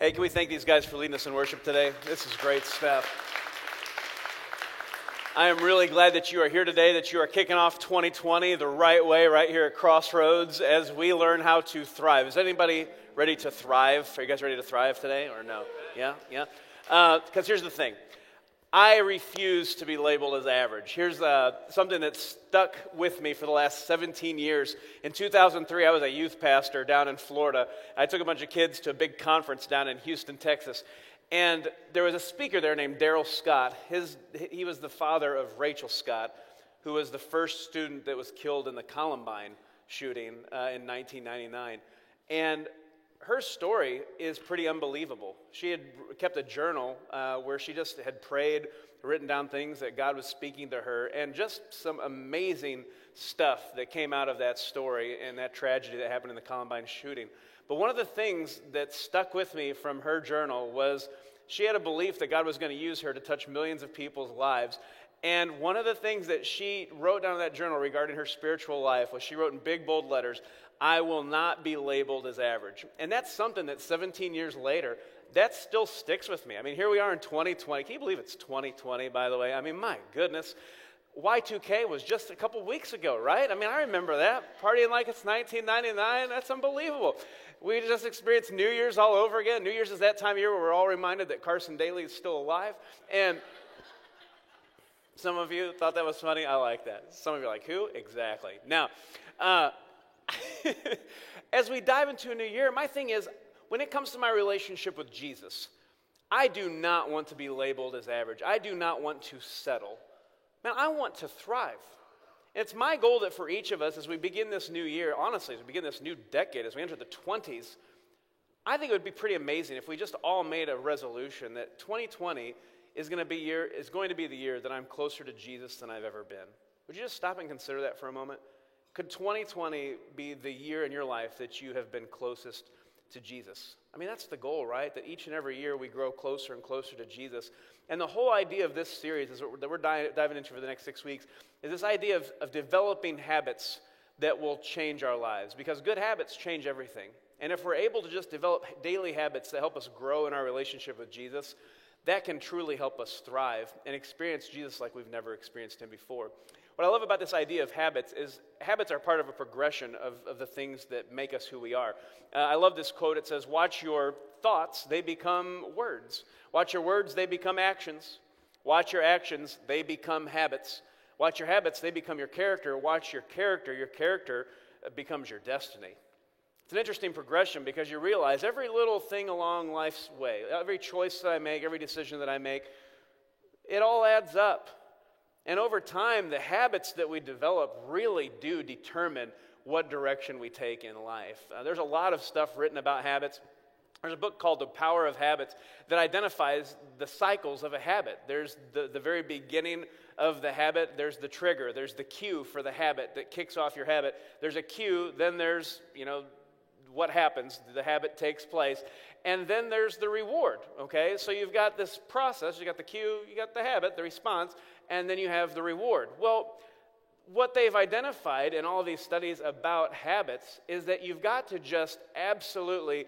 Hey, can we thank these guys for leading us in worship today? This is great stuff. I am really glad that you are here today, that you are kicking off 2020 the right way, right here at Crossroads, as we learn how to thrive. Is anybody ready to thrive? Are you guys ready to thrive today, or no? Yeah, yeah? Because uh, here's the thing I refuse to be labeled as average. Here's uh, something that stuck with me for the last 17 years. In 2003, I was a youth pastor down in Florida. I took a bunch of kids to a big conference down in Houston, Texas. And there was a speaker there named Darrell Scott. His, he was the father of Rachel Scott, who was the first student that was killed in the Columbine shooting uh, in 1999. And her story is pretty unbelievable. She had kept a journal uh, where she just had prayed, written down things that God was speaking to her, and just some amazing stuff that came out of that story and that tragedy that happened in the Columbine shooting. But one of the things that stuck with me from her journal was she had a belief that God was going to use her to touch millions of people's lives. And one of the things that she wrote down in that journal regarding her spiritual life was she wrote in big, bold letters, I will not be labeled as average. And that's something that 17 years later, that still sticks with me. I mean, here we are in 2020. Can you believe it's 2020, by the way? I mean, my goodness. Y2K was just a couple weeks ago, right? I mean, I remember that. Partying like it's 1999. That's unbelievable. We just experienced New Year's all over again. New Year's is that time of year where we're all reminded that Carson Daly is still alive. And some of you thought that was funny. I like that. Some of you are like, who? Exactly. Now, uh, as we dive into a new year, my thing is when it comes to my relationship with Jesus, I do not want to be labeled as average. I do not want to settle. Man, I want to thrive. And it's my goal that for each of us, as we begin this new year, honestly, as we begin this new decade, as we enter the 20s, I think it would be pretty amazing if we just all made a resolution that 2020 is going to be year is going to be the year that I'm closer to Jesus than I've ever been. Would you just stop and consider that for a moment? Could 2020 be the year in your life that you have been closest to Jesus? I mean, that's the goal, right? That each and every year we grow closer and closer to Jesus. And the whole idea of this series is that we're diving into for the next six weeks is this idea of, of developing habits that will change our lives because good habits change everything. And if we're able to just develop daily habits that help us grow in our relationship with Jesus, that can truly help us thrive and experience Jesus like we've never experienced him before. What I love about this idea of habits is habits are part of a progression of, of the things that make us who we are. Uh, I love this quote. It says, Watch your thoughts, they become words. Watch your words, they become actions. Watch your actions, they become habits. Watch your habits, they become your character. Watch your character, your character uh, becomes your destiny. It's an interesting progression because you realize every little thing along life's way, every choice that I make, every decision that I make, it all adds up. And over time, the habits that we develop really do determine what direction we take in life. Uh, there's a lot of stuff written about habits. There's a book called The Power of Habits that identifies the cycles of a habit. There's the, the very beginning of the habit, there's the trigger, there's the cue for the habit that kicks off your habit. There's a cue, then there's, you know, what happens, the habit takes place. And then there's the reward, okay? So you've got this process, you got the cue, you got the habit, the response, and then you have the reward. Well, what they've identified in all these studies about habits is that you've got to just absolutely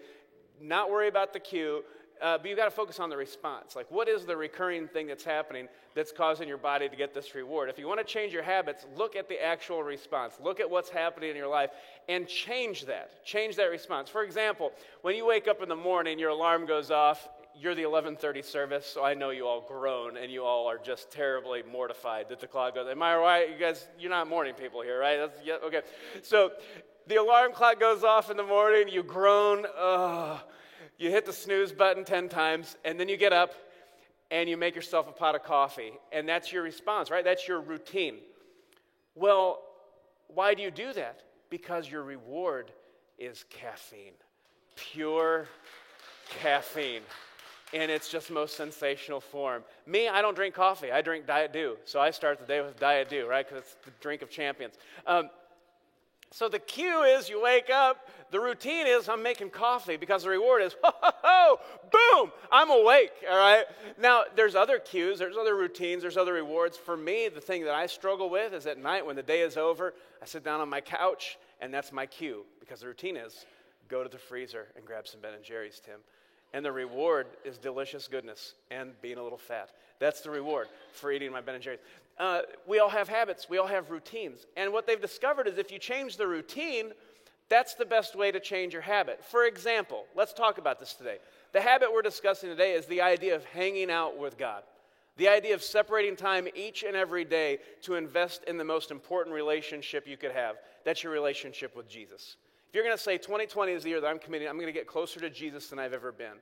not worry about the cue, uh, but you've got to focus on the response. Like, what is the recurring thing that's happening that's causing your body to get this reward? If you want to change your habits, look at the actual response. Look at what's happening in your life and change that. Change that response. For example, when you wake up in the morning, your alarm goes off, you're the 11:30 service, so I know you all groan and you all are just terribly mortified that the clock goes. Am I right? You guys, you're not morning people here, right? That's, yeah, okay. So the alarm clock goes off in the morning. You groan. Oh, you hit the snooze button 10 times, and then you get up and you make yourself a pot of coffee, and that's your response, right? That's your routine. Well, why do you do that? Because your reward is caffeine, pure caffeine in its just most sensational form. Me, I don't drink coffee. I drink Diet Dew. So I start the day with Diet Dew, right? Because it's the drink of champions. Um, so the cue is you wake up. The routine is I'm making coffee because the reward is, ho, ho, ho, boom, I'm awake, all right? Now, there's other cues, there's other routines, there's other rewards. For me, the thing that I struggle with is at night when the day is over, I sit down on my couch and that's my cue because the routine is go to the freezer and grab some Ben and Jerry's, Tim And the reward is delicious goodness and being a little fat. That's the reward for eating my Ben and Jerry's. Uh, we all have habits, we all have routines. And what they've discovered is if you change the routine, that's the best way to change your habit. For example, let's talk about this today. The habit we're discussing today is the idea of hanging out with God. The idea of separating time each and every day to invest in the most important relationship you could have. That's your relationship with Jesus. If you're going to say 2020 is the year that I'm committing, I'm going to get closer to Jesus than I've ever been,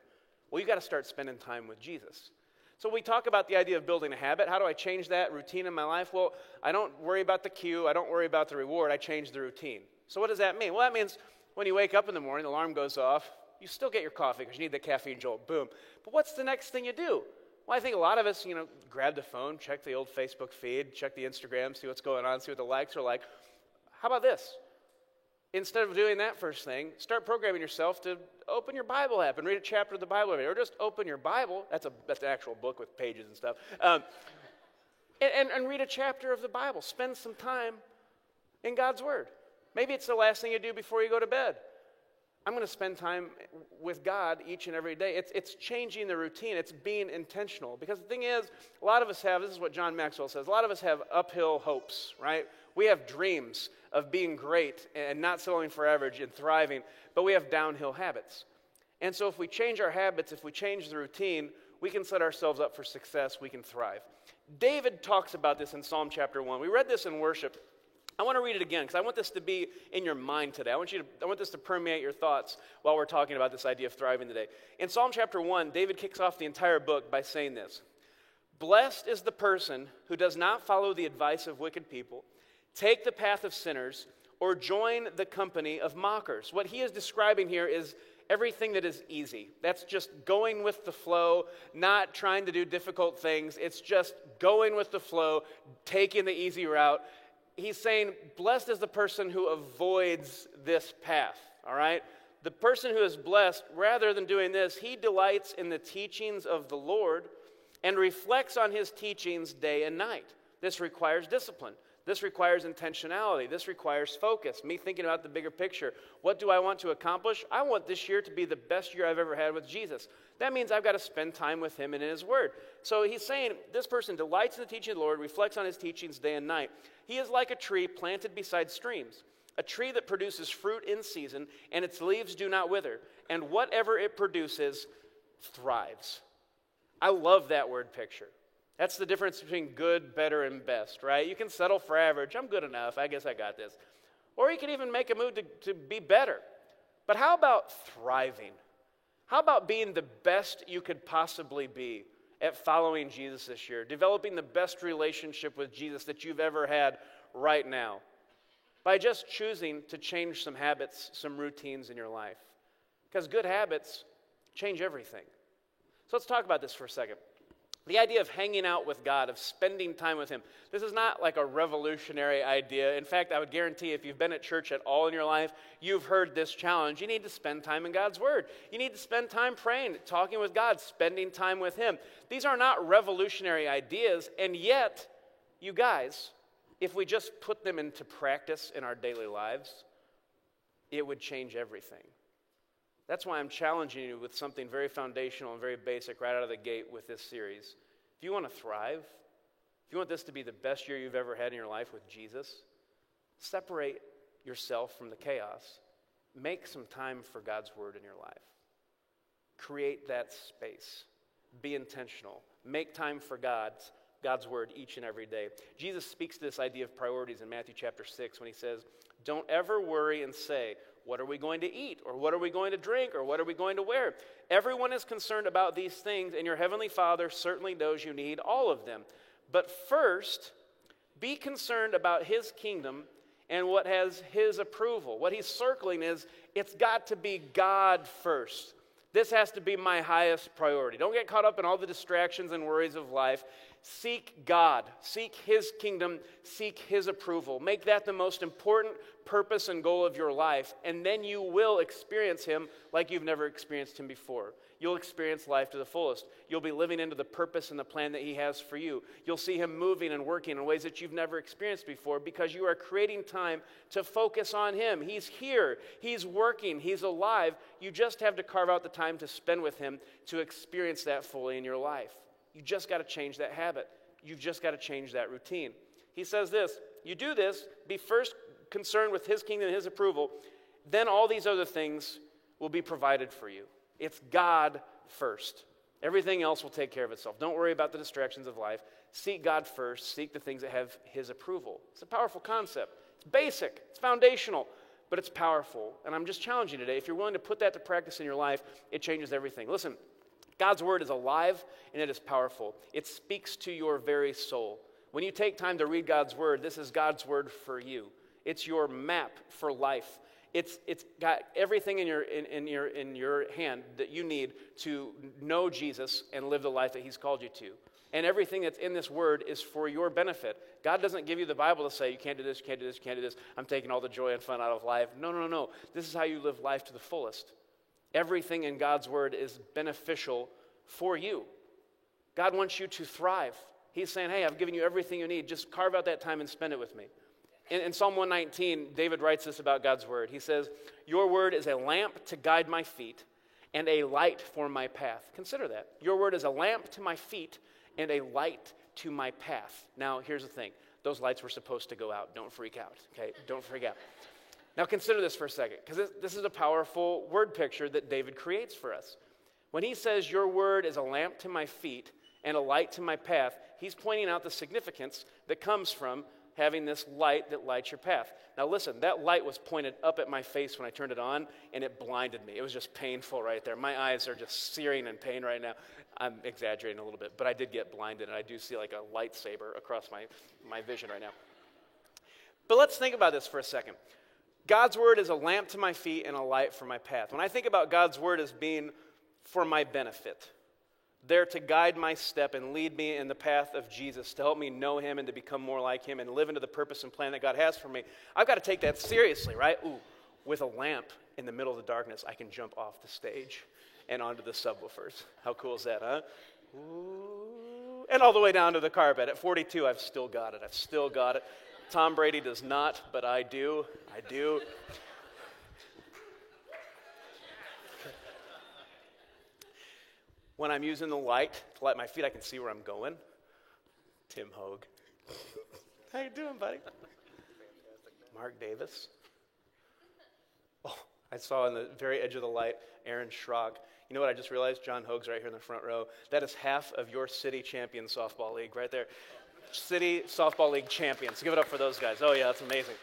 well, you've got to start spending time with Jesus. So we talk about the idea of building a habit. How do I change that routine in my life? Well, I don't worry about the cue, I don't worry about the reward, I change the routine. So what does that mean? Well, that means when you wake up in the morning, the alarm goes off, you still get your coffee because you need the caffeine jolt, boom. But what's the next thing you do? Well, I think a lot of us, you know, grab the phone, check the old Facebook feed, check the Instagram, see what's going on, see what the likes are like. How about this? Instead of doing that first thing, start programming yourself to open your Bible app and read a chapter of the Bible or just open your Bible. That's a that's an actual book with pages and stuff. Um, and, and, and read a chapter of the Bible. Spend some time in God's Word. Maybe it's the last thing you do before you go to bed. I'm going to spend time with God each and every day. It's, it's changing the routine, it's being intentional. Because the thing is, a lot of us have, this is what John Maxwell says, a lot of us have uphill hopes, right? We have dreams of being great and not settling for average and thriving, but we have downhill habits. And so, if we change our habits, if we change the routine, we can set ourselves up for success, we can thrive. David talks about this in Psalm chapter 1. We read this in worship. I want to read it again because I want this to be in your mind today. I want, you to, I want this to permeate your thoughts while we're talking about this idea of thriving today. In Psalm chapter 1, David kicks off the entire book by saying this Blessed is the person who does not follow the advice of wicked people take the path of sinners, or join the company of mockers. What he is describing here is everything that is easy. That's just going with the flow, not trying to do difficult things. It's just going with the flow, taking the easy route. He's saying, Blessed is the person who avoids this path, all right? The person who is blessed, rather than doing this, he delights in the teachings of the Lord and reflects on his teachings day and night. This requires discipline. This requires intentionality. This requires focus. Me thinking about the bigger picture. What do I want to accomplish? I want this year to be the best year I've ever had with Jesus. That means I've got to spend time with Him and in His Word. So he's saying this person delights in the teaching of the Lord, reflects on His teachings day and night. He is like a tree planted beside streams, a tree that produces fruit in season, and its leaves do not wither, and whatever it produces thrives. I love that word picture. That's the difference between good, better, and best, right? You can settle for average. I'm good enough. I guess I got this. Or you can even make a move to, to be better. But how about thriving? How about being the best you could possibly be at following Jesus this year? Developing the best relationship with Jesus that you've ever had right now by just choosing to change some habits, some routines in your life. Because good habits change everything. So let's talk about this for a second. The idea of hanging out with God, of spending time with Him, this is not like a revolutionary idea. In fact, I would guarantee if you've been at church at all in your life, you've heard this challenge. You need to spend time in God's Word. You need to spend time praying, talking with God, spending time with Him. These are not revolutionary ideas, and yet, you guys, if we just put them into practice in our daily lives, it would change everything. That's why I'm challenging you with something very foundational and very basic right out of the gate with this series. If you want to thrive, if you want this to be the best year you've ever had in your life with Jesus, separate yourself from the chaos. Make some time for God's word in your life. Create that space. Be intentional. Make time for God's God's word each and every day. Jesus speaks to this idea of priorities in Matthew chapter 6 when he says, Don't ever worry and say, what are we going to eat? Or what are we going to drink? Or what are we going to wear? Everyone is concerned about these things, and your heavenly Father certainly knows you need all of them. But first, be concerned about his kingdom and what has his approval. What he's circling is it's got to be God first. This has to be my highest priority. Don't get caught up in all the distractions and worries of life. Seek God, seek His kingdom, seek His approval. Make that the most important purpose and goal of your life, and then you will experience Him like you've never experienced Him before. You'll experience life to the fullest. You'll be living into the purpose and the plan that He has for you. You'll see Him moving and working in ways that you've never experienced before because you are creating time to focus on Him. He's here, He's working, He's alive. You just have to carve out the time to spend with Him to experience that fully in your life. You just got to change that habit. You've just got to change that routine. He says this You do this, be first concerned with His kingdom and His approval, then all these other things will be provided for you. It's God first. Everything else will take care of itself. Don't worry about the distractions of life. Seek God first. Seek the things that have His approval. It's a powerful concept. It's basic, it's foundational, but it's powerful. And I'm just challenging today. If you're willing to put that to practice in your life, it changes everything. Listen, God's word is alive and it is powerful. It speaks to your very soul. When you take time to read God's word, this is God's word for you. It's your map for life. It's, it's got everything in your, in, in, your, in your hand that you need to know Jesus and live the life that He's called you to. And everything that's in this word is for your benefit. God doesn't give you the Bible to say, you can't do this, you can't do this, you can't do this. I'm taking all the joy and fun out of life. No, no, no, no. This is how you live life to the fullest. Everything in God's word is beneficial for you. God wants you to thrive. He's saying, Hey, I've given you everything you need. Just carve out that time and spend it with me. In, in, Psalm 119, David writes this about God's word. He says, Your word is a lamp to guide my feet and a light for my path. Consider that. Your word is a lamp to my feet and a light to my path. Now, here's the thing those lights were supposed to go out. Don't freak out, okay? Don't freak out. Now, consider this for a second, because this is a powerful word picture that David creates for us. When he says, Your word is a lamp to my feet and a light to my path, he's pointing out the significance that comes from having this light that lights your path. Now, listen, that light was pointed up at my face when I turned it on, and it blinded me. It was just painful right there. My eyes are just searing in pain right now. I'm exaggerating a little bit, but I did get blinded, and I do see like a lightsaber across my, my vision right now. But let's think about this for a second. God's word is a lamp to my feet and a light for my path. When I think about God's word as being for my benefit, there to guide my step and lead me in the path of Jesus, to help me know Him and to become more like Him and live into the purpose and plan that God has for me, I've got to take that seriously, right? Ooh, with a lamp in the middle of the darkness, I can jump off the stage and onto the subwoofers. How cool is that, huh? Ooh. And all the way down to the carpet. At 42, I've still got it. I've still got it. Tom Brady does not, but I do. I do. When I'm using the light to light my feet, I can see where I'm going. Tim Hogue. How you doing, buddy? Mark Davis. Oh, I saw on the very edge of the light Aaron Schrock. You know what I just realized? John Hogue's right here in the front row. That is half of your city champion softball league right there. City Softball League champions. Give it up for those guys. Oh, yeah, that's amazing.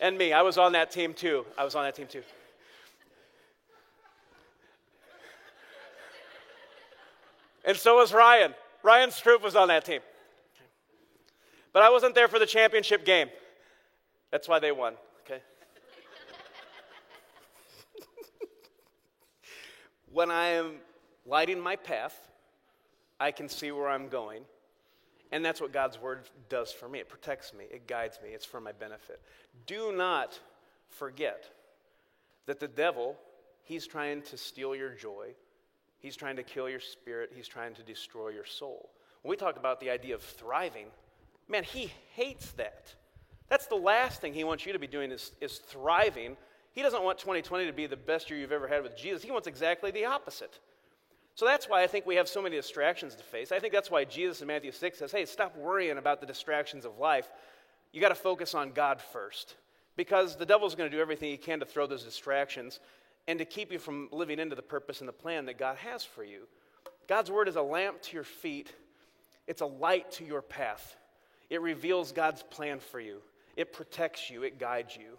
And me, I was on that team too. I was on that team too. And so was Ryan. Ryan Stroop was on that team. But I wasn't there for the championship game. That's why they won, okay? when I am lighting my path, I can see where I'm going and that's what God's word does for me. It protects me, it guides me, it's for my benefit. Do not forget that the devil, he's trying to steal your joy, he's trying to kill your spirit, he's trying to destroy your soul. When we talk about the idea of thriving, man, he hates that. That's the last thing he wants you to be doing is, is thriving. He doesn't want 2020 to be the best year you've ever had with Jesus. He wants exactly the opposite. So that's why I think we have so many distractions to face. I think that's why Jesus in Matthew 6 says, hey, stop worrying about the distractions of life. You got to focus on God first. Because the devil's going to do everything he can to throw those distractions and to keep you from living into the purpose and the plan that God has for you. God's word is a lamp to your feet, it's a light to your path. It reveals God's plan for you, it protects you, it guides you.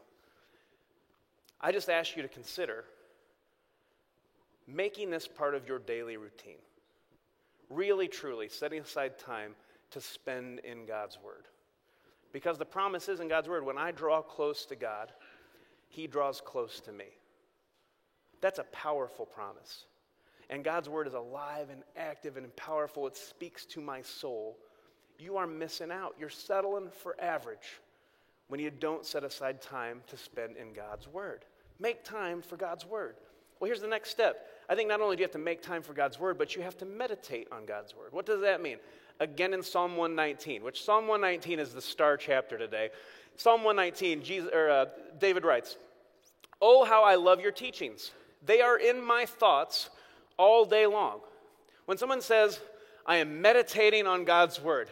I just ask you to consider making this part of your daily routine. Really, truly setting aside time to spend in God's Word. Because the promise is in God's Word when I draw close to God, He draws close to me. That's a powerful promise. and God's word is alive and active and powerful, it speaks to my soul, you are missing out. You're settling for average when you don't set aside time to spend in God's word. Make time for God's word. Well, here's the next step. I think not only do you have to make time for God's word, but you have to meditate on God's word. What does that mean? Again, in Psalm 119, which Psalm 119 is the star chapter today. Psalm 119, Jesus, or, uh, David writes, Oh, how I love your teachings. They are in my thoughts all day long. When someone says, I am meditating on God's word,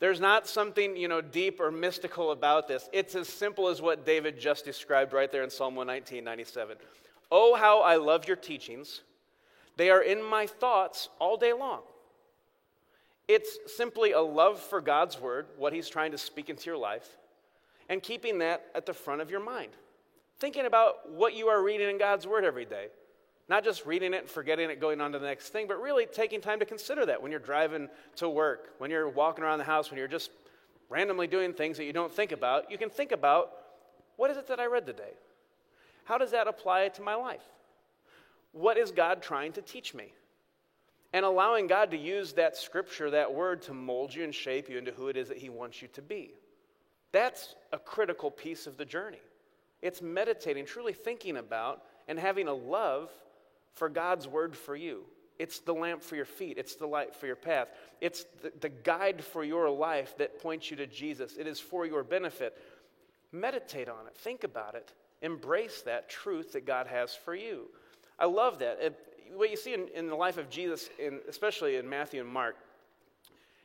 there's not something, you know, deep or mystical about this. It's as simple as what David just described right there in Psalm 119, 97. Oh, how I love your teachings. They are in my thoughts all day long. It's simply a love for God's word, what he's trying to speak into your life, and keeping that at the front of your mind. Thinking about what you are reading in God's word every day. Not just reading it and forgetting it, going on to the next thing, but really taking time to consider that when you're driving to work, when you're walking around the house, when you're just randomly doing things that you don't think about. You can think about what is it that I read today? How does that apply to my life? What is God trying to teach me? And allowing God to use that scripture, that word, to mold you and shape you into who it is that He wants you to be. That's a critical piece of the journey. It's meditating, truly thinking about, and having a love for God's word for you. It's the lamp for your feet, it's the light for your path, it's the, the guide for your life that points you to Jesus. It is for your benefit. Meditate on it, think about it, embrace that truth that God has for you. I love that. It, what you see in, in the life of Jesus, in, especially in Matthew and Mark,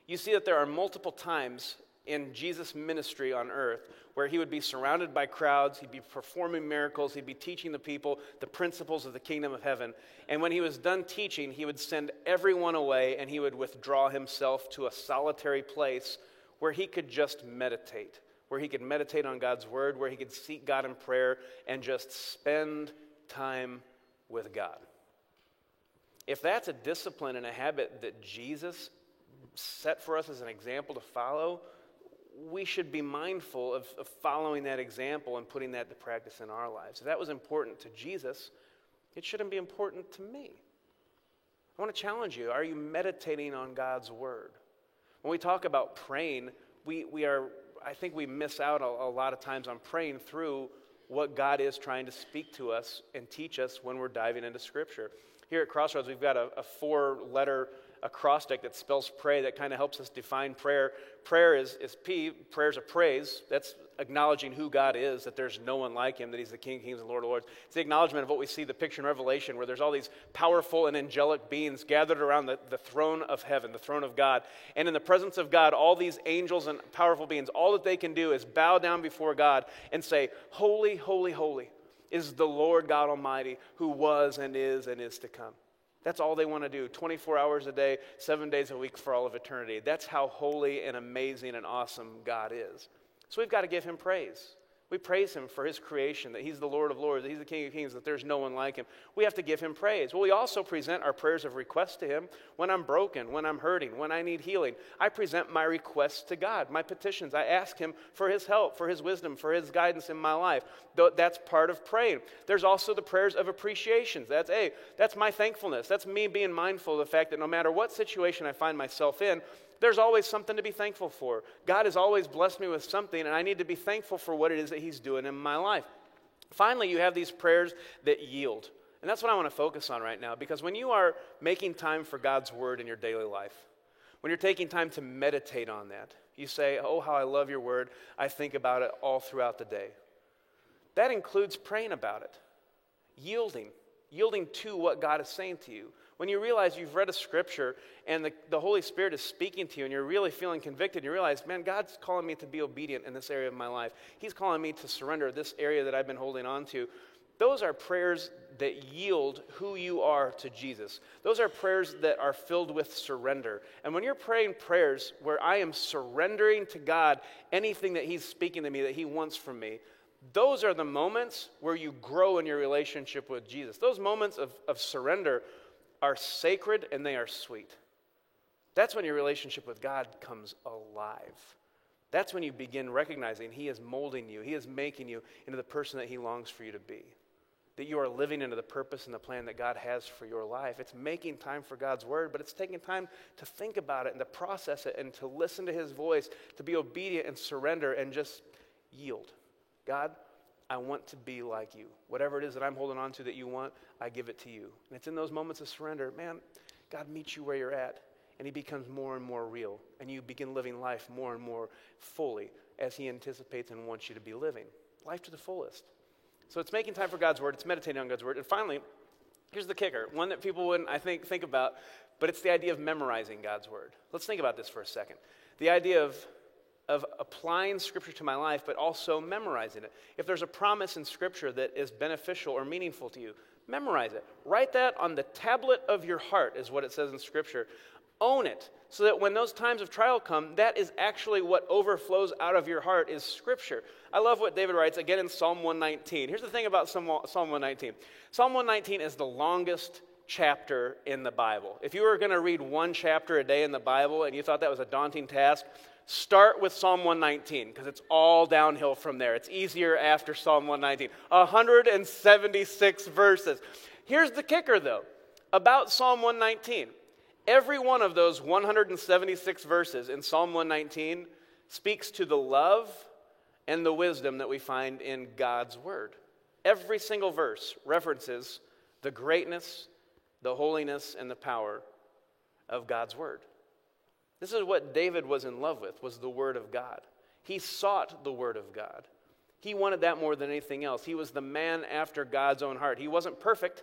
you see that there are multiple times in Jesus' ministry on earth where he would be surrounded by crowds, he'd be performing miracles, he'd be teaching the people the principles of the kingdom of heaven. And when he was done teaching, he would send everyone away and he would withdraw himself to a solitary place where he could just meditate, where he could meditate on God's word, where he could seek God in prayer and just spend time with God. If that's a discipline and a habit that Jesus set for us as an example to follow, we should be mindful of, of, following that example and putting that to practice in our lives. If that was important to Jesus, it shouldn't be important to me. I want to challenge you are you meditating on God's word? When we talk about praying, we, we are, I think we miss out a, a lot of times on praying through what God is trying to speak to us and teach us when we're diving into Scripture. Here at Crossroads, we've got a, a four letter acrostic that spells pray that kind of helps us define prayer. Prayer is, is P, prayer's a praise. That's acknowledging who God is, that there's no one like him, that he's the King Kings and Lord of Lords. It's the acknowledgement of what we see, the picture in Revelation, where there's all these powerful and angelic beings gathered around the, the throne of heaven, the throne of God. And in the presence of God, all these angels and powerful beings, all that they can do is bow down before God and say, Holy, holy, holy is the Lord God Almighty, who was and is and is to come. That's all they want to do 24 hours a day, seven days a week for all of eternity. That's how holy and amazing and awesome God is. So we've got to give him praise. We praise him for his creation, that he's the Lord of lords, that he's the King of kings, that there's no one like him. We have to give him praise. Well, we also present our prayers of request to him when I'm broken, when I'm hurting, when I need healing. I present my requests to God, my petitions. I ask him for his help, for his wisdom, for his guidance in my life. That's part of praying. There's also the prayers of appreciation. That's, hey, that's my thankfulness. That's me being mindful of the fact that no matter what situation I find myself in, there's always something to be thankful for. God has always blessed me with something, and I need to be thankful for what it is that He's doing in my life. Finally, you have these prayers that yield. And that's what I want to focus on right now because when you are making time for God's word in your daily life, when you're taking time to meditate on that, you say, Oh, how I love your word. I think about it all throughout the day. That includes praying about it, yielding, yielding to what God is saying to you. When you realize you've read a scripture and the, the Holy Spirit is speaking to you and you're really feeling convicted, you realize, man, God's calling me to be obedient in this area of my life. He's calling me to surrender this area that I've been holding on to. Those are prayers that yield who you are to Jesus. Those are prayers that are filled with surrender. And when you're praying prayers where I am surrendering to God anything that He's speaking to me, that He wants from me, those are the moments where you grow in your relationship with Jesus. Those moments of, of surrender are sacred and they are sweet. That's when your relationship with God comes alive. That's when you begin recognizing He is molding you, He is making you into the person that He longs for you to be. that you are living into the purpose and the plan that God has for your life. It's making time for God's word, but it's taking time to think about it and to process it and to listen to his voice, to be obedient and surrender and just yield. God, I want to be like you. Whatever it is that I'm holding on to that you want, I give it to you. And it's in those moments of surrender, man, God meets you where you're at, and he becomes more and more real, and you begin living life more and more fully as he anticipates and wants you to be living. Life to the fullest. So it's making time for God's word, it's meditating on God's word. And finally, here's the kicker one that people wouldn't, I think, think about, but it's the idea of memorizing God's word. Let's think about this for a second. The idea of of applying Scripture to my life, but also memorizing it. If there's a promise in Scripture that is beneficial or meaningful to you, memorize it. Write that on the tablet of your heart, is what it says in Scripture. Own it, so that when those times of trial come, that is actually what overflows out of your heart is Scripture. I love what David writes again in Psalm 119. Here's the thing about Psalm 119 Psalm 119 is the longest chapter in the Bible. If you were going to read one chapter a day in the Bible and you thought that was a daunting task, start with Psalm 119 because it's all downhill from there. It's easier after Psalm 119. 176 verses. Here's the kicker though about Psalm 119. Every one of those 176 verses in Psalm 119 speaks to the love and the wisdom that we find in God's Word. Every single verse references the greatness, the holiness, and the power of God's Word. This is what David was in love with, was the Word of God. He sought the Word of God. He wanted that more than anything else. He was the man after God's own heart. He wasn't perfect,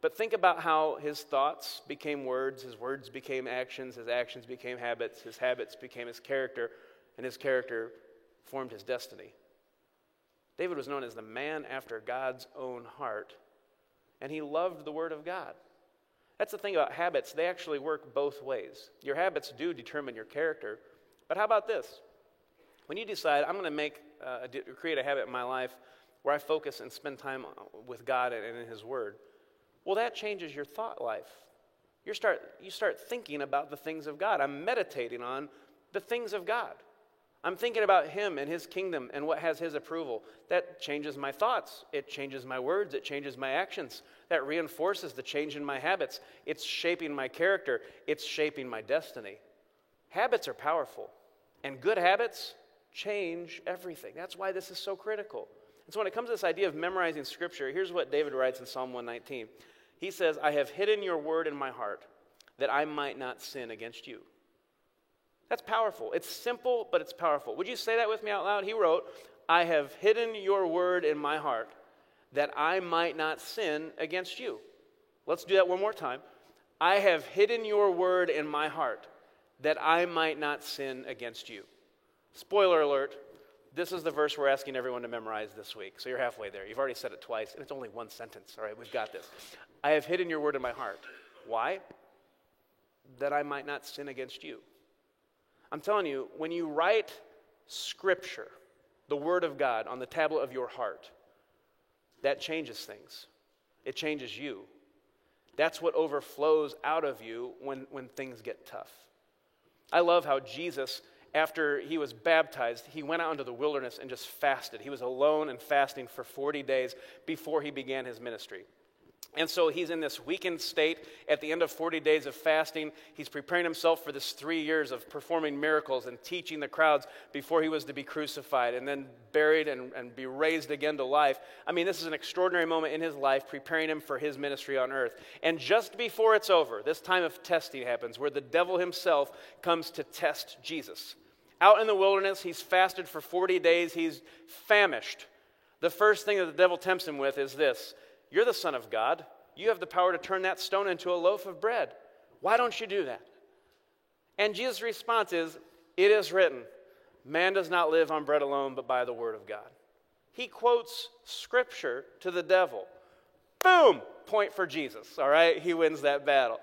but think about how his thoughts became words, his words became actions, his actions became habits, his habits became his character, and his character formed his destiny. David was known as the man after God's own heart, and he loved the Word of God. That's the thing about habits, they actually work both ways. Your habits do determine your character, but how about this? When you decide, I'm going to make, uh, create a habit in my life where I focus and spend time with God and in His Word, well, that changes your thought life. You start, you start thinking about the things of God. I'm meditating on the things of God. I'm thinking about Him and His kingdom and what has His approval. That changes my thoughts. It changes my words. It changes my actions. That reinforces the change in my habits. It's shaping my character. It's shaping my destiny. Habits are powerful, and good habits change everything. That's why this is so critical. And so, when it comes to this idea of memorizing Scripture, here's what David writes in Psalm 119 He says, I have hidden your word in my heart that I might not sin against you. That's powerful. It's simple, but it's powerful. Would you say that with me out loud? He wrote, I have hidden your word in my heart that I might not sin against you. Let's do that one more time. I have hidden your word in my heart that I might not sin against you. Spoiler alert, this is the verse we're asking everyone to memorize this week. So you're halfway there. You've already said it twice, and it's only one sentence. All right, we've got this. I have hidden your word in my heart. Why? That I might not sin against you. I'm telling you, when you write scripture, the word of God, on the tablet of your heart, that changes things. It changes you. That's what overflows out of you when, when things get tough. I love how Jesus, after he was baptized, he went out into the wilderness and just fasted. He was alone and fasting for 40 days before he began his ministry. And so he's in this weakened state at the end of 40 days of fasting. He's preparing himself for this three years of performing miracles and teaching the crowds before he was to be crucified and then buried and, and be raised again to life. I mean, this is an extraordinary moment in his life, preparing him for his ministry on earth. And just before it's over, this time of testing happens where the devil himself comes to test Jesus. Out in the wilderness, he's fasted for 40 days, he's famished. The first thing that the devil tempts him with is this you're the Son of God. You have the power to turn that stone into a loaf of bread. Why don't you do that? And Jesus' response is, It is written, man does not live on bread alone, but by the word of God. He quotes scripture to the devil. Boom! Point for Jesus, all right? He wins that battle.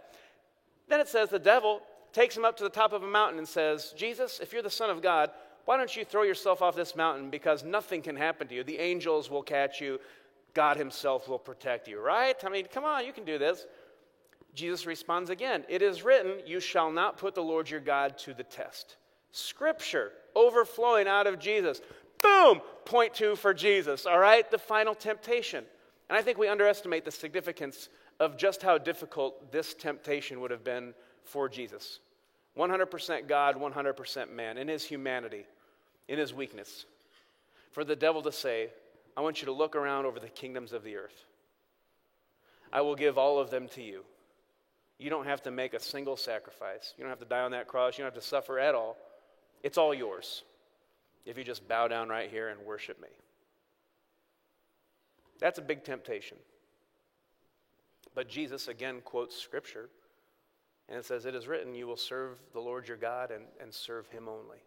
Then it says the devil takes him up to the top of a mountain and says, Jesus, if you're the Son of God, why don't you throw yourself off this mountain because nothing can happen to you? The angels will catch you, God Himself will protect you, right? I mean, come on, you can do this. Jesus responds again It is written, You shall not put the Lord your God to the test. Scripture overflowing out of Jesus. Boom! Point two for Jesus, all right? The final temptation. And I think we underestimate the significance of just how difficult this temptation would have been for Jesus. 100% God, 100% man, in his humanity, in his weakness. For the devil to say, I want you to look around over the kingdoms of the earth. I will give all of them to you. You don't have to make a single sacrifice. You don't have to die on that cross. You don't have to suffer at all. It's all yours if you just bow down right here and worship me. That's a big temptation. But Jesus again quotes scripture, and it says, It is written, You will serve the Lord your God and, and serve him only.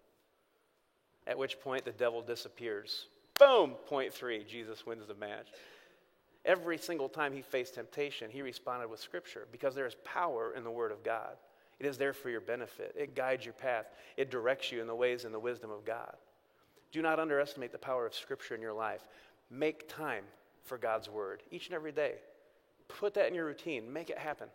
At which point the devil disappears. Boom! Point three Jesus wins the match. Every single time he faced temptation, he responded with scripture because there is power in the word of God. It is there for your benefit. It guides your path. It directs you in the ways and the wisdom of God. Do not underestimate the power of scripture in your life. Make time for God's word each and every day. Put that in your routine. Make it happen.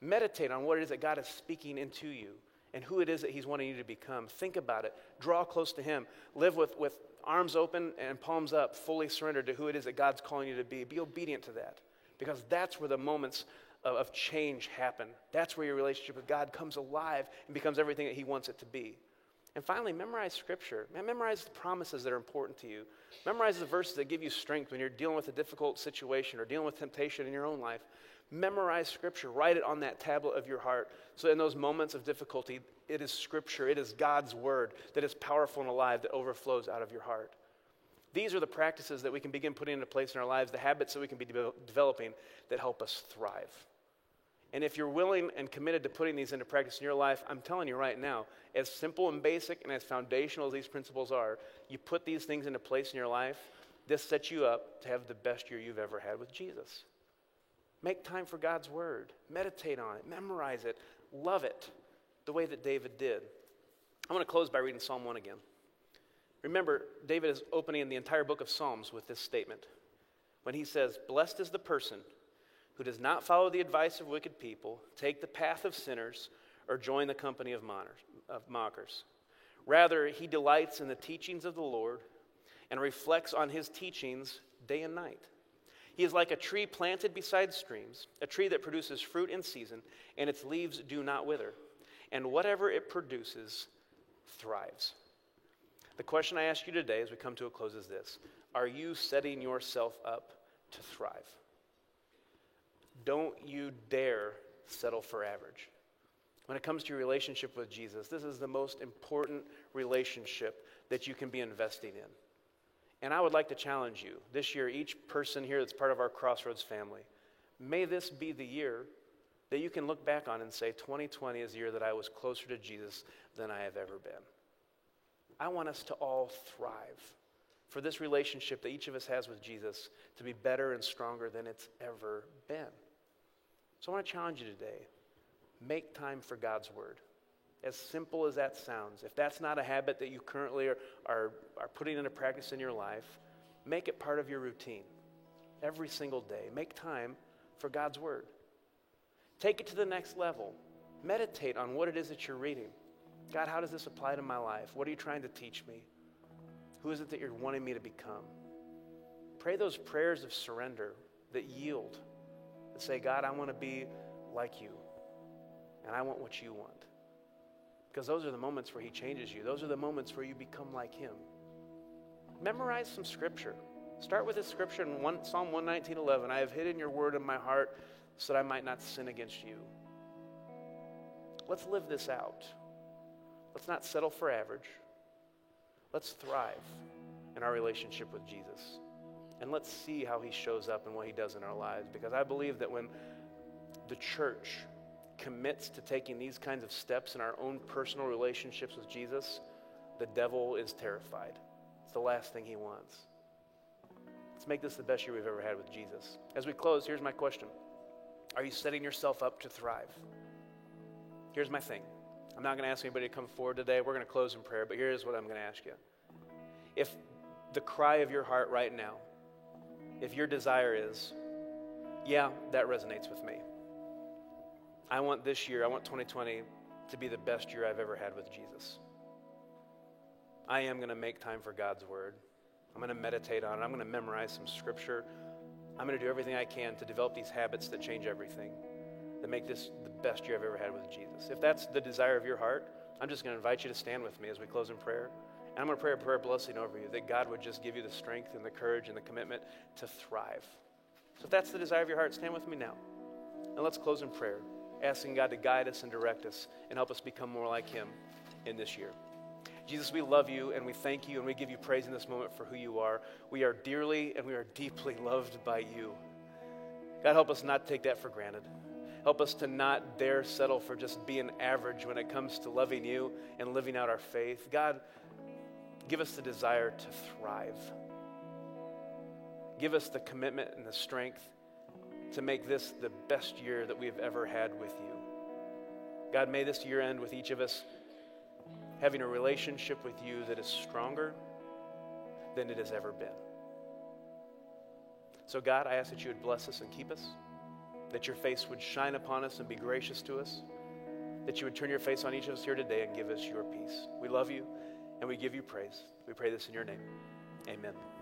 Meditate on what it is that God is speaking into you and who it is that He's wanting you to become. Think about it. Draw close to Him. Live with, with arms open and palms up, fully surrendered to who it is that God's calling you to be. Be obedient to that because that's where the moments of, of change happen. That's where your relationship with God comes alive and becomes everything that He wants it to be. And finally, memorize scripture. memorize the promises that are important to you. Memorize the verses that give you strength when you're dealing with a difficult situation or dealing with temptation in your own life. Memorize scripture. Write it on that tablet of your heart. So in those moments of difficulty, it is scripture, it is God's word that is powerful and alive that overflows out of your heart. These are the practices that we can begin putting into place in our lives, the habits that we can be de- developing that help us thrive. And if you're willing and committed to putting these into practice in your life, I'm telling you right now, as simple and basic and as foundational as these principles are, you put these things into place in your life, this sets you up to have the best year you've ever had with Jesus. Make time for God's Word, meditate on it, memorize it, love it the way that David did. I want to close by reading Psalm 1 again. Remember, David is opening the entire book of Psalms with this statement when he says, Blessed is the person who does not follow the advice of wicked people, take the path of sinners, or join the company of, mockers. Rather, he delights in the teachings of the Lord and reflects on his teachings day and night. He is like a tree planted beside streams, a tree that produces fruit in season, and its leaves do not wither. And whatever it produces thrives. The question I ask you today as we come to a close is this Are you setting yourself up to thrive? Don't you dare settle for average. When it comes to your relationship with Jesus, this is the most important relationship that you can be investing in. And I would like to challenge you this year, each person here that's part of our Crossroads family, may this be the year that you can look back on and say, 2020 is the year that I was closer to Jesus than I have ever been. I want us to all thrive for this relationship that each of us has with Jesus to be better and stronger than it's ever been. So I want to challenge you today make time for God's Word. As simple as that sounds, if that's not a habit that you currently are, are, are putting into practice in your life, make it part of your routine every single day. Make time for God's Word. Take it to the next level. Meditate on what it is that you're reading. God, how does this apply to my life? What are you trying to teach me? Who is it that you're wanting me to become? Pray those prayers of surrender that yield and say, God, I want to be like you, and I want what you want. Because those are the moments where He changes you, those are the moments where you become like Him. Memorize some scripture. Start with this scripture in one, Psalm 119 11. I have hidden your word in my heart so that I might not sin against you. Let's live this out. Let's not settle for average. Let's thrive in our relationship with Jesus. And let's see how he shows up and what he does in our lives. Because I believe that when the church commits to taking these kinds of steps in our own personal relationships with Jesus, the devil is terrified. It's the last thing he wants. Let's make this the best year we've ever had with Jesus. As we close, here's my question Are you setting yourself up to thrive? Here's my thing. I'm not going to ask anybody to come forward today. We're going to close in prayer, but here's what I'm going to ask you. If the cry of your heart right now if your desire is, yeah, that resonates with me. I want this year, I want 2020 to be the best year I've ever had with Jesus. I am going to make time for God's word. I'm going to meditate on it. I'm going to memorize some scripture. I'm going to do everything I can to develop these habits that change everything, that make this the best year I've ever had with Jesus. If that's the desire of your heart, I'm just going to invite you to stand with me as we close in prayer. And I'm going to pray a prayer blessing over you that God would just give you the strength and the courage and the commitment to thrive. So if that's the desire of your heart, stand with me now. And let's close in prayer, asking God to guide us and direct us and help us become more like Him in this year. Jesus, we love you and we thank you and we give you praise in this moment for who you are. We are dearly and we are deeply loved by you. God, help us not take that for granted. Help us to not dare settle for just being average when it comes to loving you and living out our faith. God, give us the desire to thrive. Give us the commitment and the strength to make this the best year that we've ever had with you. God, may this year end with each of us having a relationship with you that is stronger than it has ever been. So, God, I ask that you would bless us and keep us, that your face would shine upon us and be gracious to us, that you would turn your face on each of us here today and give us your peace. We love you and we give you praise. We pray this in your name. Amen.